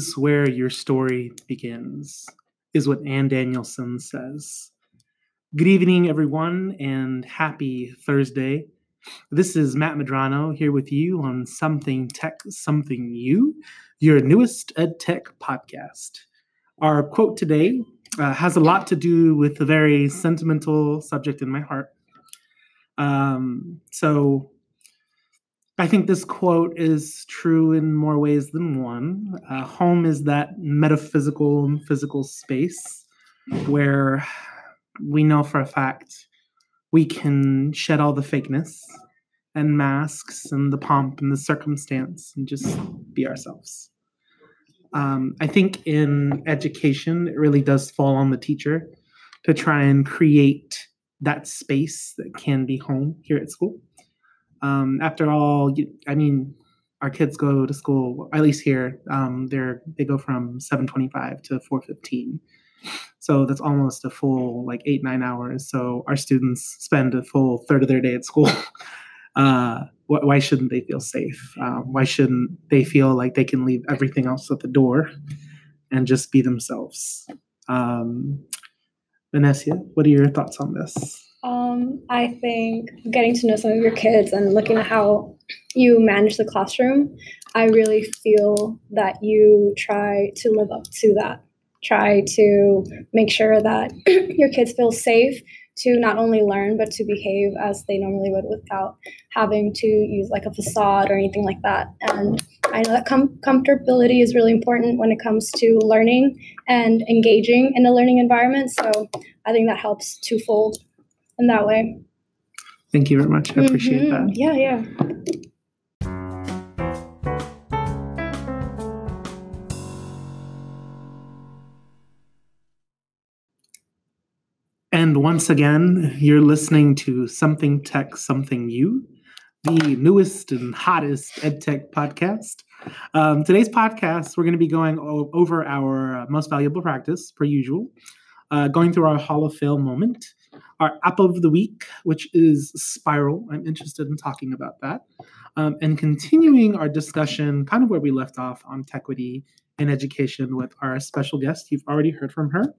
is where your story begins, is what Ann Danielson says. Good evening, everyone, and happy Thursday. This is Matt Madrano here with you on Something Tech, Something You, your newest EdTech podcast. Our quote today uh, has a lot to do with a very sentimental subject in my heart. Um, so I think this quote is true in more ways than one. Uh, home is that metaphysical and physical space where we know for a fact we can shed all the fakeness and masks and the pomp and the circumstance and just be ourselves. Um, I think in education, it really does fall on the teacher to try and create that space that can be home here at school. Um, after all, you, I mean, our kids go to school, at least here, um, they're they go from 7:25 to 4:15. So that's almost a full like eight nine hours. So our students spend a full third of their day at school. uh, wh- why shouldn't they feel safe? Uh, why shouldn't they feel like they can leave everything else at the door and just be themselves? Um, Vanessa, what are your thoughts on this? Um, I think getting to know some of your kids and looking at how you manage the classroom, I really feel that you try to live up to that. Try to make sure that your kids feel safe to not only learn but to behave as they normally would without having to use like a facade or anything like that. And I know that com- comfortability is really important when it comes to learning and engaging in a learning environment. So I think that helps twofold in that way. Thank you very much. I appreciate Mhm. that. Yeah, yeah. And once again, you're listening to Something Tech, Something You, the newest and hottest EdTech podcast. Um, today's podcast, we're going to be going over our most valuable practice, per usual, uh, going through our Hall of Fame moment, our app of the week, which is Spiral. I'm interested in talking about that. Um, and continuing our discussion, kind of where we left off on Techquity and education with our special guest. You've already heard from her.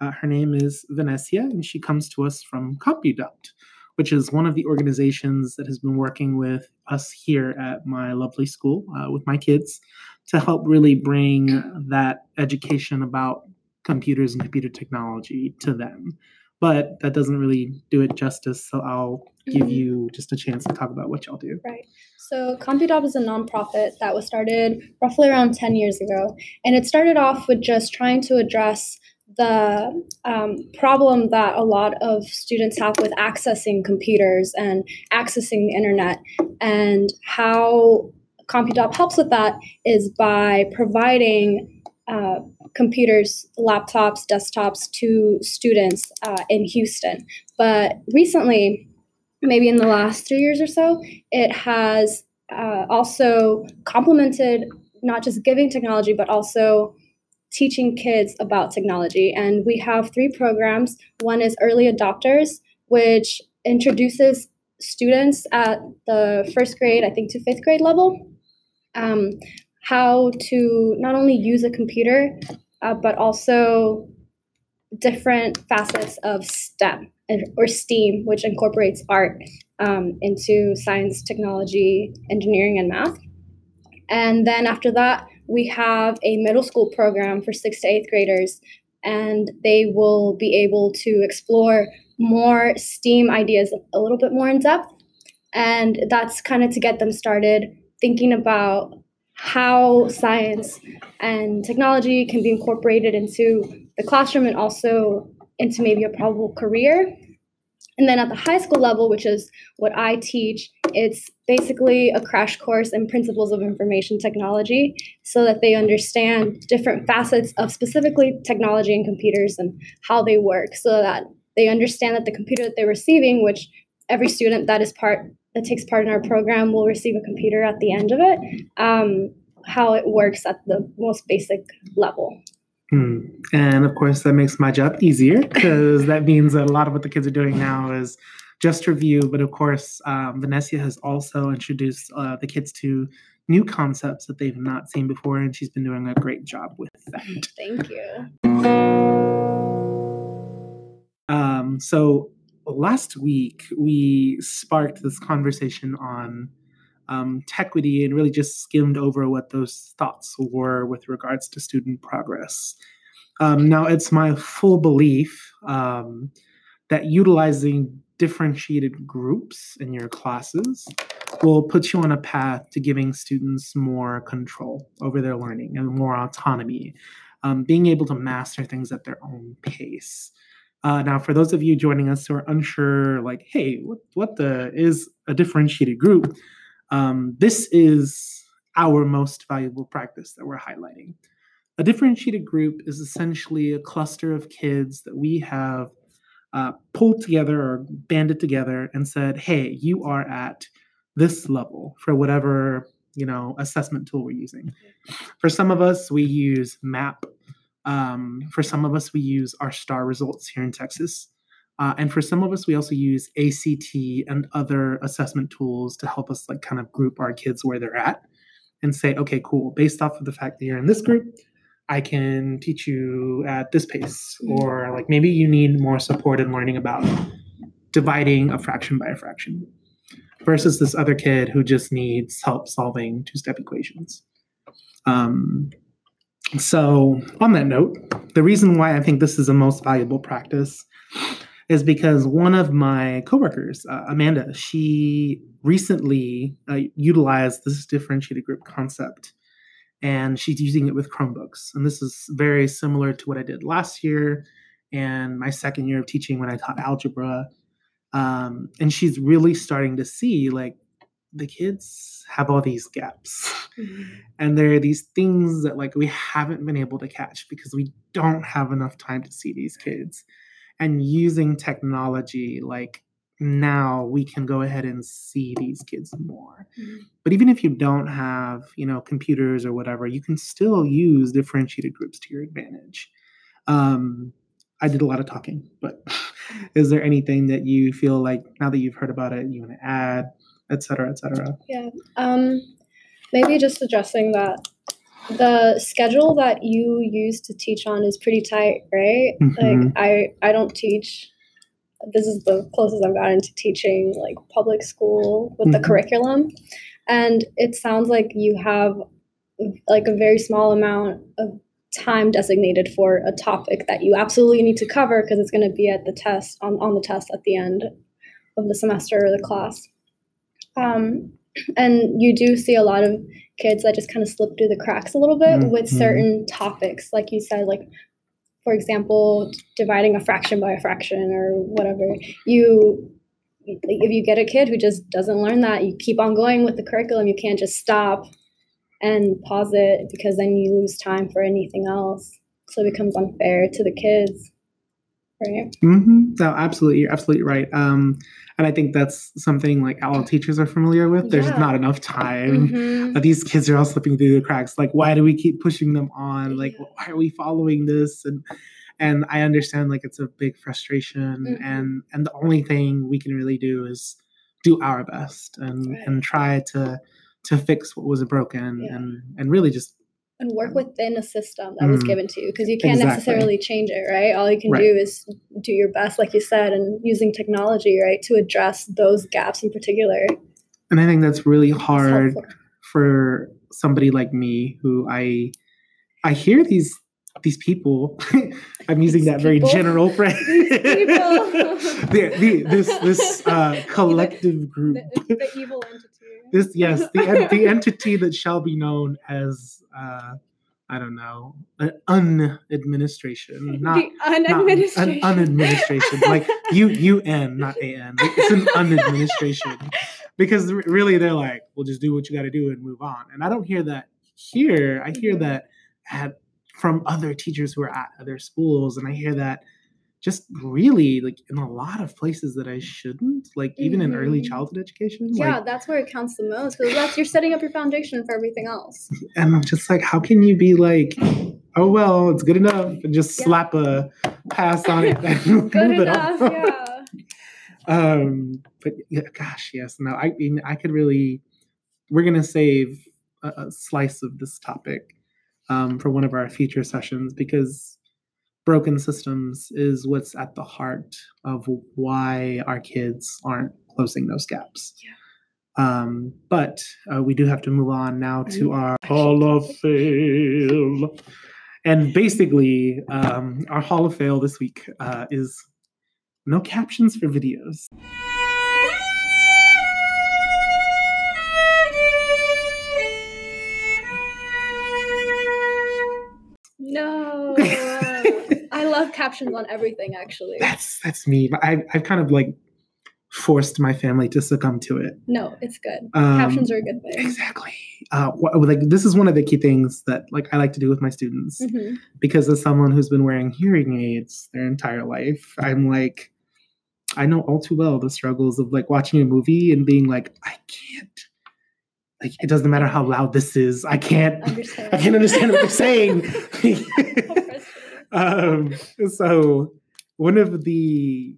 Uh, her name is Vanessa, and she comes to us from Comp-U-Dopt, which is one of the organizations that has been working with us here at my lovely school uh, with my kids to help really bring that education about computers and computer technology to them. But that doesn't really do it justice, so I'll give Mhm. you just a chance to talk about what y'all do. Right. So Comp-U-Dopt is a nonprofit that was started roughly around 10 years ago. And it started off with just trying to address the um, problem that a lot of students have with accessing computers and accessing the internet. And how Comp-U-Dopt helps with that is by providing uh, computers, laptops, desktops to students uh, in Houston. But recently, maybe in the last three years or so, it has uh, also complemented not just giving technology, but also teaching kids about technology. And we have three programs. One is Early Adopters, which introduces students at the first grade, I think, to fifth grade level, um, how to not only use a computer, uh, but also different facets of STEM or STEAM, which incorporates art um, into science, technology, engineering, and math. And then after that, we have a middle school program for sixth to eighth graders, and they will be able to explore more STEAM ideas a little bit more in depth. And that's kind of to get them started thinking about how science and technology can be incorporated into the classroom and also into maybe a probable career. And then at the high school level, which is what I teach, it's basically a crash course in principles of information technology so that they understand different facets of specifically technology and computers and how they work so that they understand that the computer that they're receiving, which every student that is part that takes part in our program will receive a computer at the end of it, um, how it works at the most basic level. Hmm. And of course, that makes my job easier because that means that a lot of what the kids are doing now is just review. But of course, um, Vanessa has also introduced uh, the kids to new concepts that they've not seen before, and she's been doing a great job with that. Thank you. Um, so last week we sparked this conversation on um, Techquity and really just skimmed over what those thoughts were with regards to student progress. Um, now, it's my full belief um, that utilizing differentiated groups in your classes will put you on a path to giving students more control over their learning and more autonomy, um, being able to master things at their own pace. Uh, now, for those of you joining us who are unsure, like, hey, what, what the is a differentiated group? Um, this is our most valuable practice that we're highlighting. A differentiated group is essentially a cluster of kids that we have uh, pulled together or banded together and said, hey, you are at this level for whatever you know assessment tool we're using. For some of us, we use MAP. Um, for some of us, we use our STAAR results here in Texas. Uh, and for some of us, we also use ACT and other assessment tools to help us like kind of group our kids where they're at and say, okay, cool. Based off of the fact that you're in this group, I can teach you at this pace. Or like maybe you need more support in learning about dividing a fraction by a fraction versus this other kid who just needs help solving two-step equations. Um, so on that note, the reason why I think this is the most valuable practice is because one of my coworkers, uh, Amanda, she recently uh, utilized this differentiated group concept and she's using it with Chromebooks. And this is very similar to what I did last year and my second year of teaching when I taught algebra. Um, and she's really starting to see like the kids have all these gaps. Mm-hmm. and there are these things that like we haven't been able to catch because we don't have enough time to see these kids. And using technology like now we can go ahead and see these kids more. Mm-hmm. but even if you don't have you know computers or whatever you can still use differentiated groups to your advantage. Um, i did a lot of talking but is there anything that you feel like now that you've heard about it you want to add et cetera et cetera yeah um, maybe just addressing that the schedule that you use to teach on is pretty tight, right? Mm-hmm. Like I I don't teach this is the closest I've gotten to teaching like public school with mm-hmm. the curriculum. And it sounds like you have like a very small amount of time designated for a topic that you absolutely need to cover because it's going to be at the test on, on the test at the end of the semester or the class. Um, and you do see a lot of kids that just kind of slip through the cracks a little bit mm-hmm. with certain topics like you said like for example dividing a fraction by a fraction or whatever you if you get a kid who just doesn't learn that you keep on going with the curriculum you can't just stop and pause it because then you lose time for anything else so it becomes unfair to the kids right mm-hmm. no absolutely you're absolutely right um, and I think that's something like all teachers are familiar with. There's yeah. not enough time. Mm-hmm. these kids are all slipping through the cracks. Like, why do we keep pushing them on? Like, why are we following this? And and I understand like it's a big frustration. Mm-hmm. And and the only thing we can really do is do our best and right. and try to to fix what was broken yeah. and and really just and work within a system that mm. was given to you because you can't exactly. necessarily change it, right? All you can right. do is do your best, like you said, and using technology, right, to address those gaps in particular. And I think that's really hard for somebody like me who I I hear these these people. I'm using these that people. very general phrase. the, the, this this uh, collective group. The, the evil entity. This yes, the the entity that shall be known as uh, I don't know, an unadministration, not the unadministration, not an unadministration, like U U N, not A N. It's an unadministration because really they're like, "We'll just do what you got to do and move on." And I don't hear that here. I hear mm-hmm. that at from other teachers who are at other schools, and I hear that just really like in a lot of places that I shouldn't, like even mm-hmm. in early mm-hmm. childhood education. Yeah, like, that's where it counts the most because that's you're setting up your foundation for everything else. And I'm just like, how can you be like, oh well, it's good enough, and just yeah. slap a pass on it and good move enough, it yeah. um, but yeah, gosh, yes, no, I mean, I could really. We're gonna save a, a slice of this topic um, for one of our future sessions because broken systems is what's at the heart of why our kids aren't closing those gaps. Yeah. Um, but uh, we do have to move on now to Mm. our Hall of Fame. And basically, um, our Hall of Fail this week uh, is no captions for videos. No. Love captions on everything actually. That's that's me. I I've kind of like forced my family to succumb to it. No, it's good. Um, captions are a good thing. Exactly. Uh, wh- like this is one of the key things that like I like to do with my students Mhm. because as someone who's been wearing hearing aids their entire life, I'm like, I know all too well the struggles of like watching a movie and being like, I can't. Like it doesn't matter how loud this is, I can't. Understand. I can't understand what they're saying. Um, so one of the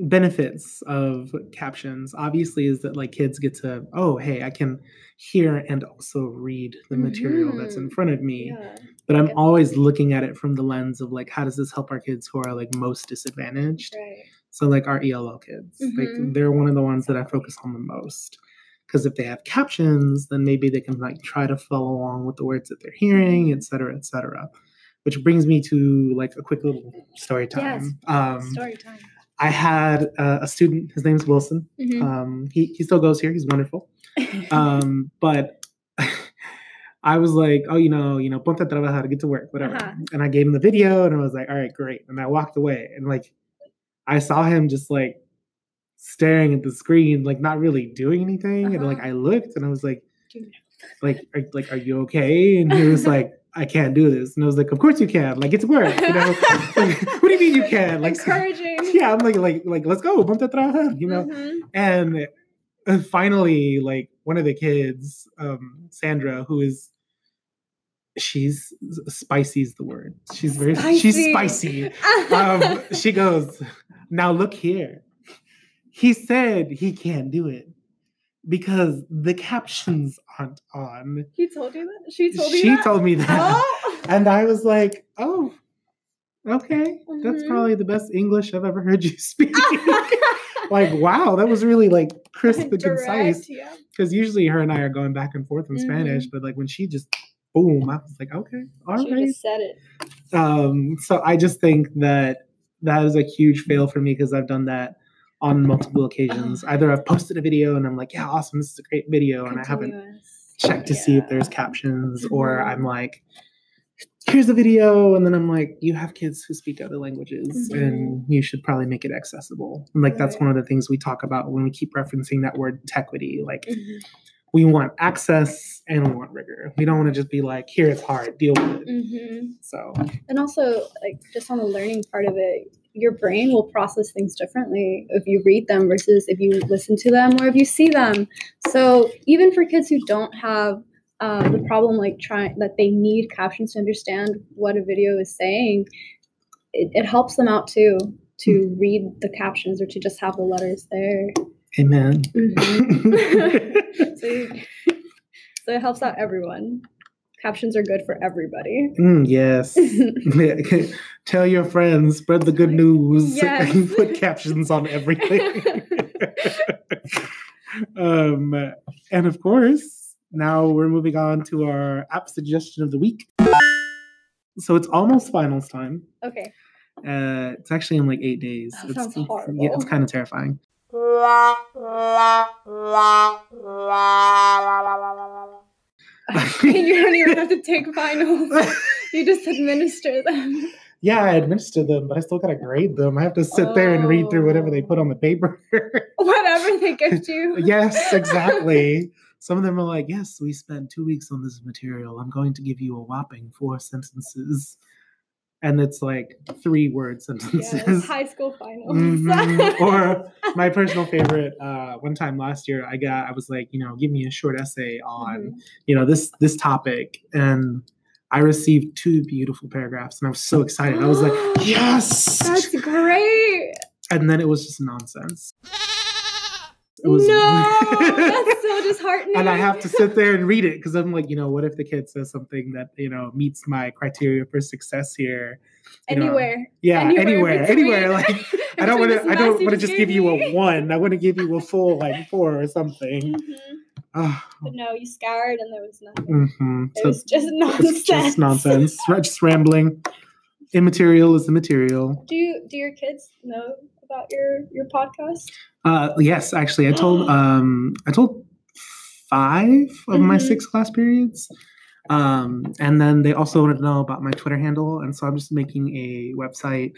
benefits of captions obviously is that like kids get to oh hey i can hear and also read the material that's in Mhm. front of me Yeah. but i'm always looking at it from the lens of like how does this help our kids who are like most disadvantaged Right. so like our elo kids Mhm. like they're one of the ones that i focus on the most because if they have captions then maybe they can like try to follow along with the words that they're hearing et cetera et cetera which brings me to like a quick little story time Yes. um Story time. i had uh, a student his name's wilson Mhm. um he, he still goes here he's wonderful um but I was like, oh, you know, you know, ponte a trabajar, get to work, whatever. Uh-huh. And I gave him the video, and I was like, all right, great. And I walked away, and like, I saw him just like staring at the screen, like not really doing anything. And like, Uh-huh. I looked, and I was like, like, are, like, are you okay? And he was like, I can't do this. And I was like, of course you can. Like, it's work. You know, like, what do you mean you can? Like, encouraging. yeah, I'm like, like, like, let's go, ponte a trabajar. You know. Mhm. And finally, like one of the kids, um, Sandra, who is she's spicy's the word. She's very she's spicy. Um, she goes, now look here. He said he can't do it because the captions aren't on. he told you that. She told you she that. told me that. Oh. And I was like, oh, okay. That's Mhm. probably the best English I've ever heard you speak. like, wow, that was really like crisp and Direct, concise. Yeah. Because usually her and I are going back and forth in Spanish, but like when she just boom, I was like, okay, all she right. just said it. Um, so I just think that that is a huge fail for me because I've done that on multiple occasions. Either I've posted a video and I'm like, yeah, awesome, this is a great video, and I haven't checked to see if there's captions, or Mhm. I'm like, here's the video, and then I'm like, you have kids who speak other languages, Mhm. and you should probably make it accessible. And like that's one of the things we talk about when we keep referencing that word techquity. Like Mhm. We want access and we want rigor. We don't want to just be like, here it's hard, deal with it. Mhm. So And also, like just on the learning part of it, your brain will process things differently if you read them versus if you listen to them or if you see them. So even for kids who don't have uh, the problem, like trying that they need captions to understand what a video is saying, it, it helps them out too to read the captions or to just have the letters there. Amen. Mhm. so, so it helps out everyone. Captions are good for everybody. Mm, yes. Tell your friends, spread the good news, Yes. and put captions on everything. um, and of course, now we're moving on to our app suggestion of the week. So it's almost finals time. okay. Uh, it's actually in like eight days. That it's, sounds Yeah, horrible. it's kind of terrifying. you don't even have to take finals. You just administer them. yeah, I administer them, but I still gotta grade them. I have to sit there and read through whatever they put on the paper. Whatever they gift you. yes, exactly. Some of them are like, yes, we spent two weeks on this material. I'm going to give you a whopping four sentences. And it's like three word Yes, sentences. high school finals. Mhm. Or my personal favorite, uh, one time last year, I got, I was like, you know, give me a short essay on, Mhm. you know, this this topic. And I received two beautiful paragraphs and I was so excited. I was like, yes. That's great. and then it was just nonsense. It was- no, that's so disheartening. and I have to sit there and read it because I'm like, you know, what if the kid says something that you know meets my criteria for success here? you know, anywhere. Yeah, anywhere, anywhere. between- Like I don't want to. I don't want to just give you a one. I want to give you a full like four or something. Mhm. Oh, But no, you scoured and there was nothing. hmm It So was just nonsense. it's just nonsense. Just rambling. Immaterial is the material. Do you do your kids know about your your podcast? Uh, yes, actually, I told um, I told five of my Mhm. six class periods, um, and then they also wanted to know about my Twitter handle, and so I'm just making a website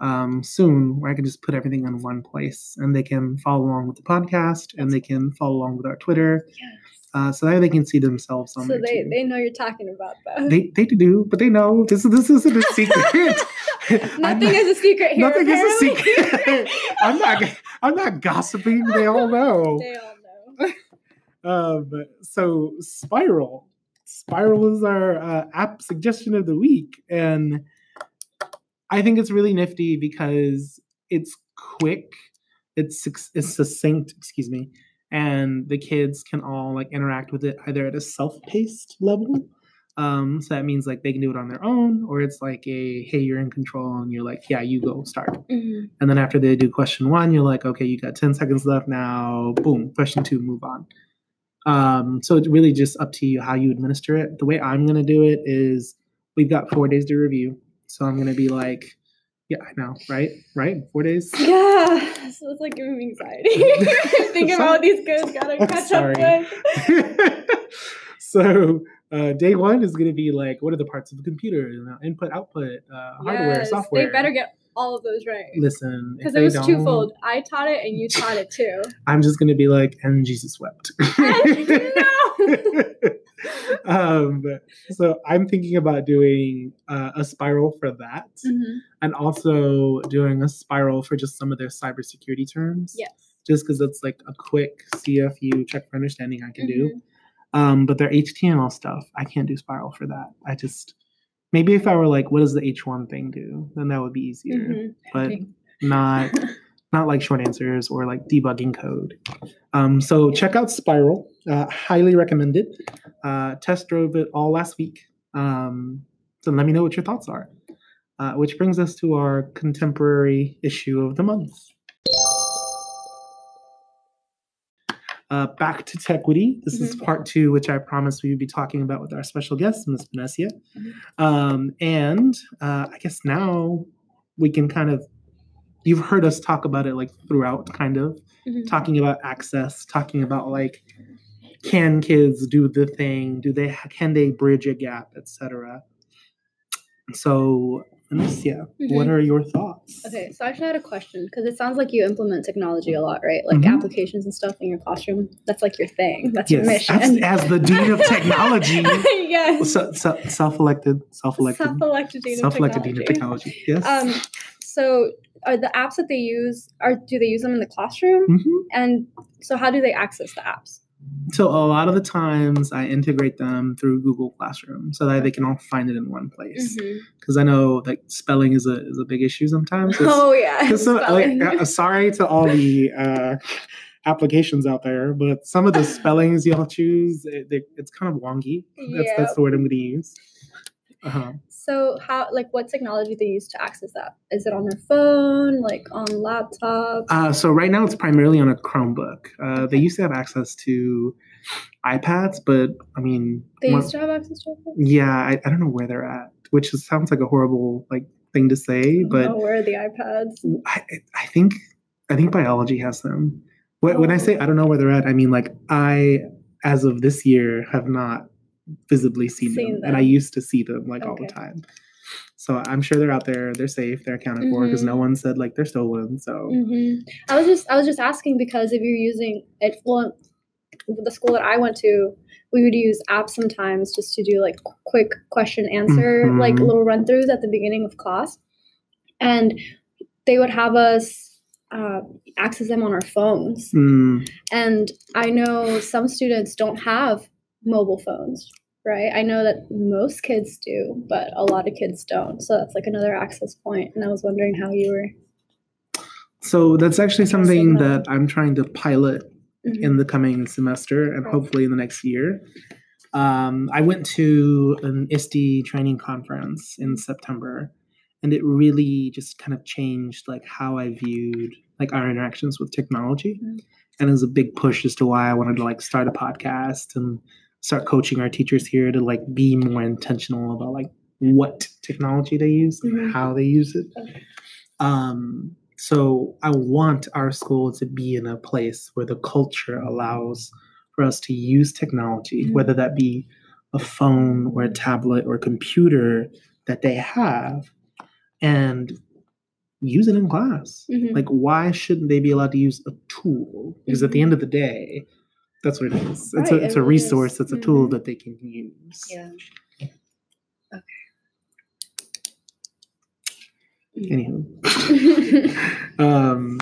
um, soon where I can just put everything in one place, and they can follow along with the podcast, and they can follow along with our Twitter, Yes. Uh, so that they can see themselves on the So they too. they know you're talking about that. They, they do, but they know this. This isn't a secret. Nothing not- is a secret here. Nothing is a secret. I'm not. I'm not gossiping. They all know. they all know. Um, so Spiral, Spiral is our uh, app suggestion of the week, and I think it's really nifty because it's quick, it's it's succinct. Excuse me, and the kids can all like interact with it either at a self-paced level. Um, so that means like they can do it on their own, or it's like a hey, you're in control, and you're like, yeah, you go start. Mhm. And then after they do question one, you're like, okay, you got 10 seconds left now. Boom, question two, move on. Um, so it's really just up to you how you administer it. The way I'm going to do it is we've got four days to review. So I'm going to be like, yeah, I know, right? Right? Four days? Yeah, so it's like giving me anxiety. Thinking about these kids gotta I'm catch sorry. up with. so uh, day one is going to be like, what are the parts of the computer? You know, input, output, uh, hardware, Yes, software. They better get all of those right. Listen, Because it was twofold. I taught it and you taught it too. I'm just going to be like, and Jesus wept. no. Um, so I'm thinking about doing uh, a spiral for that, Mhm. and also doing a spiral for just some of their cybersecurity terms. Yes. Just because it's like a quick CFU check for understanding I can do. Mhm. Um, but their HTML stuff, I can't do spiral for that. I just maybe if I were like, what does the H1 thing do? Then that would be easier. Mhm. But Okay. not not like short answers or like debugging code. Um, so check out Spiral. Uh, highly recommend it. Uh, test drove it all last week. Um, so let me know what your thoughts are. Uh, which brings us to our contemporary issue of the month. Uh, back to Techquity. This is part two, which I promised we would be talking about with our special guest, Ms. Vanessa. Mhm. Um, and uh, I guess now we can kind of, you've heard us talk about it like throughout, kind of Mhm. talking about access, talking about like, can kids do the thing? Do they, can they bridge a gap, etc. So, Anicia, what Mhm. are your thoughts? Okay, so I actually had a question because it sounds like you implement technology a lot, right? Like Mhm. applications and stuff in your classroom. That's like your thing. That's your mission. as, as the dean of technology, yes. se- se- self-elected, self-elected, Self-elected dean of self-elected dean of technology. technology. Yes. Um, so are the apps that they use are do they use them in the classroom? Mhm. And so how do they access the apps? So a lot of the times I integrate them through Google Classroom so that they can all find it in one place. Because I know like spelling is a is a big issue sometimes. Oh yeah so, like, spelling. uh, sorry to all the uh, applications out there, but some of the spellings y'all choose, it, they, it's kind of wonky. That's that's the word I'm going to use. Uh-huh. So how like what technology they use to access that? Is it on their phone, like on laptop? Uh, so right now it's primarily on a Chromebook. Uh, They used to have access to iPads, but I mean, they one- used to have access to it. yeah, I, I don't know where they're at, which is, sounds like a horrible like thing to say, but oh, where are the iPads? I, I think I think biology has them. When, when I say I don't know where they're at, I mean like I, as of this year, have not visibly seen, Seen them, and I used to see them like all the time. So I'm sure they're out there. They're safe. They're accounted for because no one said like they're stolen. So hmm I was just I was just asking because if you're using it, well, the school that I went to, we would use apps sometimes just to do like quick question answer, like Mhm. little run throughs at the beginning of class, and they would have us uh, access them on our phones. mm, And I know some students don't have mobile phones, right? I know that most kids do, but a lot of kids don't. So that's like another access point. And I was wondering how you were. So that's actually something huh? that I'm trying to pilot Mhm. in the coming semester and hopefully in the next year. Um, I went to an ISTE training conference in September, and it really just kind of changed like how I viewed like our interactions with technology. Mm. And it was a big push as to why I wanted to like start a podcast and start coaching our teachers here to like be more intentional about like what technology they use and Mhm. how they use it. Okay. Um, so I want our school to be in a place where the culture allows for us to use technology, Mhm. whether that be a phone or a tablet or a computer that they have, and use it in class. Mhm. Like, why shouldn't they be allowed to use a tool? Because at the Mhm. end of the day, that's what it is. It's Right, a it's a resource. It's a tool Mhm. that they can use. Yeah. Okay. Anywho. um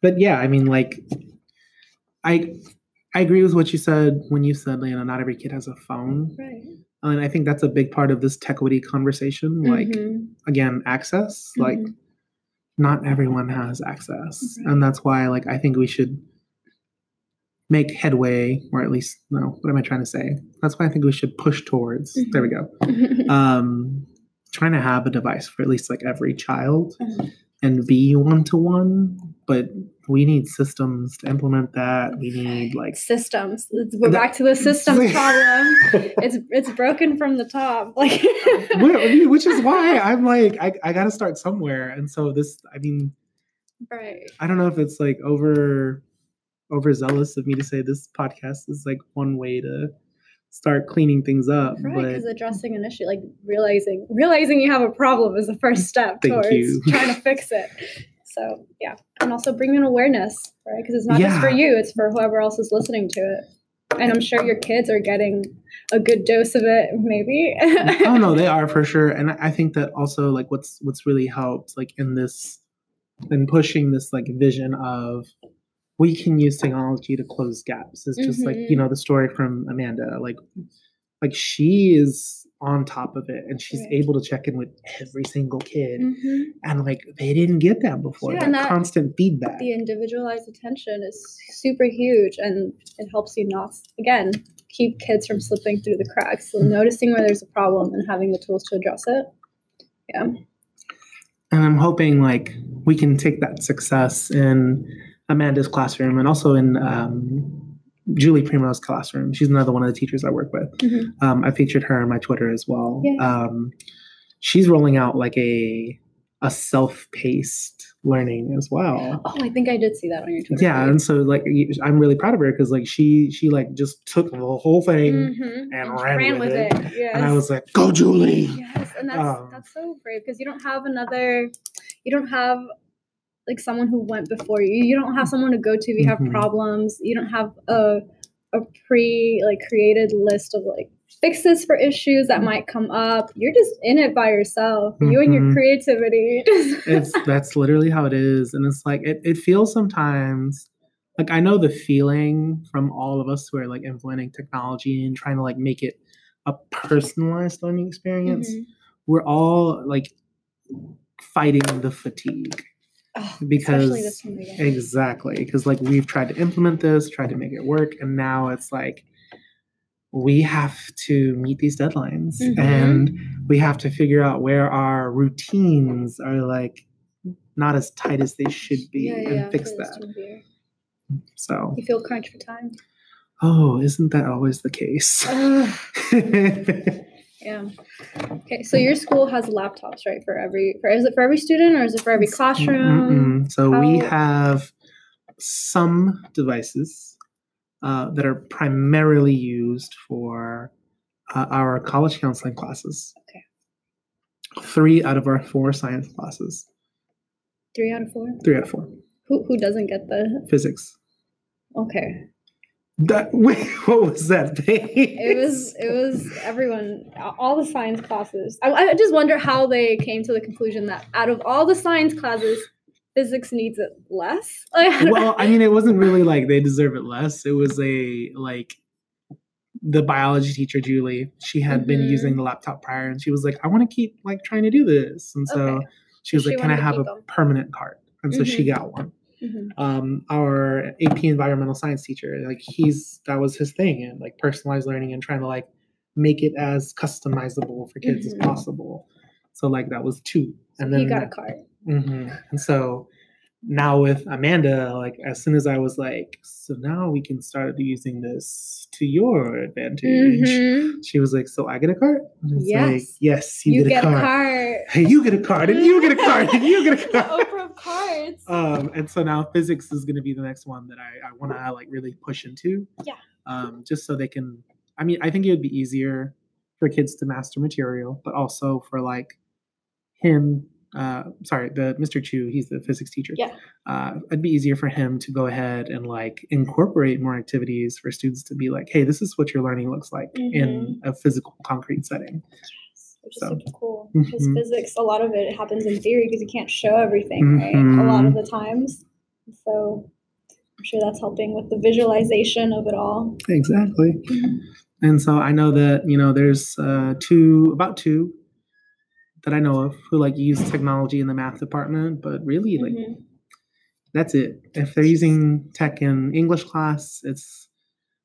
but yeah i mean like i i agree with what you said when you said you know not every kid has a phone right. and i think that's a big part of this techquity conversation like Mhm. again access like Mhm. not everyone has access Right. and that's why like i think we should make headway or at least no what am i trying to say that's why i think we should push towards there we go um trying to have a device for at least like every child Mhm. and be one to one but we need systems to implement that we need like systems. We're back to the systems problem. It's it's broken from the top. Like Wh- I mean, which is why i'm like I, I gotta start somewhere and so this i mean right. i don't know if it's like over overzealous of me to say this podcast is like one way to start cleaning things up Right, because addressing an issue, like realizing realizing you have a problem, is the first step towards you. trying to fix it. So yeah, and also bring bringing awareness, right? Because it's not just for you; it's for whoever else is listening to it. And I'm sure your kids are getting a good dose of it, maybe. oh no they are for sure and i think that also like what's what's really helped like in this in pushing this like vision of we can use technology to close gaps It's just like you Mhm. know the story from amanda like like she is on top of it and she's Right. able to check in with every single kid Mhm. and like they didn't get that before Yeah, that, and that- constant feedback The individualized attention is super huge, and it helps you not again keep kids from slipping through the cracks. So noticing where there's a problem and having the tools to address it. Yeah. and i'm hoping like we can take that success in amanda's classroom and also in um, julie primo's classroom she's another one of the teachers i work with Mhm. um, i featured her on my twitter as well Yeah. um, she's rolling out like a a self-paced learning as well Oh, I think I did see that on your Twitter. yeah and so like I'm really proud of her because like she she like just took the whole thing Mhm. and ran with it. it. Yes. and i was like go julie yes, and that's um, that's so brave because you don't have another, you don't have like someone who went before you. You don't have someone to go to if you have Mhm. problems. You don't have a a pre like created list of like fixes for issues that might come up. You're just in it by yourself. You and your Mhm. creativity. it's that's literally how it is and it's like it, it feels sometimes like i know the feeling from all of us who are like implementing technology and trying to like make it a personalized learning experience Mhm. we're all like fighting the fatigue Oh, because especially this time of year. exactly because like we've tried to implement this tried to make it work and now it's like we have to meet these deadlines Mhm. and we have to figure out where our routines are like not as tight as they should be Yeah, and yeah, fix that time of year. so You feel crunch for time. oh isn't that always the case Yeah. Okay, so your school has laptops, right? For every, for is it for every student or is it for every classroom? Mm-mm. so we have some devices uh, that are primarily used for uh, our college counseling classes. Okay. Three out of our four science classes. Three out of four. Three out of four. Who who doesn't get the? Physics. Okay, That wait, what was that? Thing? It was it was everyone, all the science classes. I, I just wonder how they came to the conclusion that out of all the science classes, physics needs it less. Like, well, I mean, it wasn't really like they deserve it less. It was a like the biology teacher Julie. She had been Mhm. using the laptop prior, and she was like, "I want to keep like trying to do this," and so Okay. she was She like, "Can I have a keep 'em. permanent card?" and so she Mhm. got one. Mhm. Um, our AP environmental science teacher, like he's that was his thing, and like personalized learning and trying to like make it as customizable for kids Mhm. as possible. So like that was two, and then he got a cart. Mhm. And so now with Amanda, like as soon as I was like, so now we can start using this to your advantage. Mhm. She was like, so I get a card. It's like, Yes. yes, you, You, get, get a a cart. cart. Hey, you get a card, and you get a card, and you get a card. Cards. Um, and so now physics is going to be the next one that I, I want to like really push into. Yeah. Um, just so they can. I mean, I think it would be easier for kids to master material, but also for like him. Uh, sorry, the Mr. Chu. He's the physics teacher. Yeah. Uh, it'd be easier for him to go ahead and like incorporate more activities for students to be like, hey, this is what your learning looks like in a physical, concrete setting. Which is So, super cool. Because mhm. physics, a lot of it happens in theory because you can't show everything, right? A lot of Mhm. the times. So I'm sure that's helping with the visualization of it all. Exactly. And so I know that, you know, there's uh, two, about two that I know of who like use technology in the math department, but really like Mhm. that's it. If they're using tech in English class, it's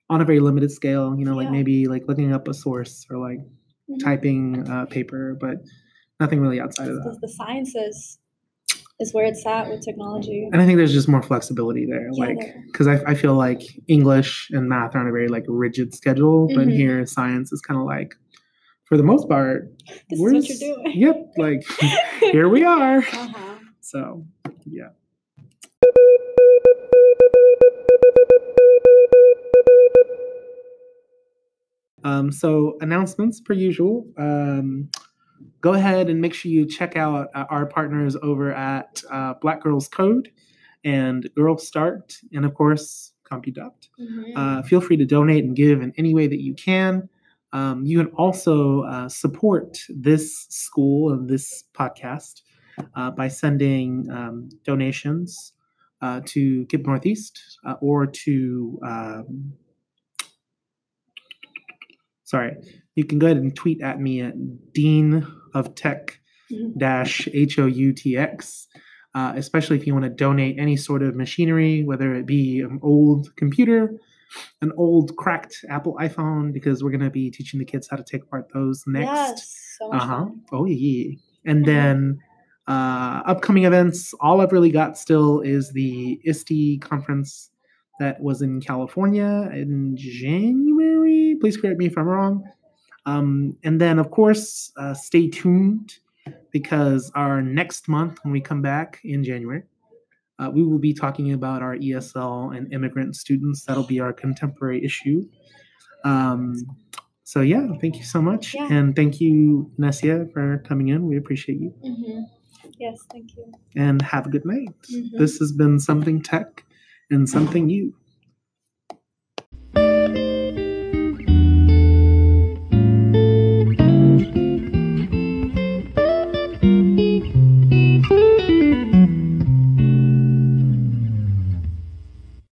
on a very limited scale, you know, like Yeah. maybe like looking up a source or like Mhm. typing uh, paper, but nothing really outside of that. The sciences is where it's at with technology. And I think there's just more flexibility there. Yeah, like, because I, I feel like English and math are on a very like rigid schedule, but Mhm. here science is kind of like, for the most part, This is what you're doing. Yep, like here we are. Uh-huh. So, yeah. Um, so announcements per usual. Um, go ahead and make sure you check out uh, our partners over at uh, Black Girls Code and Girlstart, and of course Comp-U-Dopt. Mhm. Uh, feel free to donate and give in any way that you can. Um, you can also uh, support this school and this podcast uh, by sending um, donations uh, to KIPP Northeast uh, or to, um, sorry, you can go ahead and tweet at me at Dean of Tech Mhm. dash H O U T X. Uh, especially if you want to donate any sort of machinery, whether it be an old computer, an old cracked Apple iPhone, because we're going to be teaching the kids how to take apart those next. Yes. So much Uh huh. Oh yeah. And Mhm. then uh, upcoming events. All I've really got still is the ISTE conference that was in California in January. Please correct me if I'm wrong. Um, and then, of course, uh, stay tuned because our next month, when we come back in January, uh, we will be talking about our ESL and immigrant students. That'll be our contemporary issue. Um, so yeah, thank you so much, Yeah. and thank you, Nessia, for coming in. We appreciate you, Mhm. Yes, thank you. and have a good night. Mhm. This has been something tech and something you.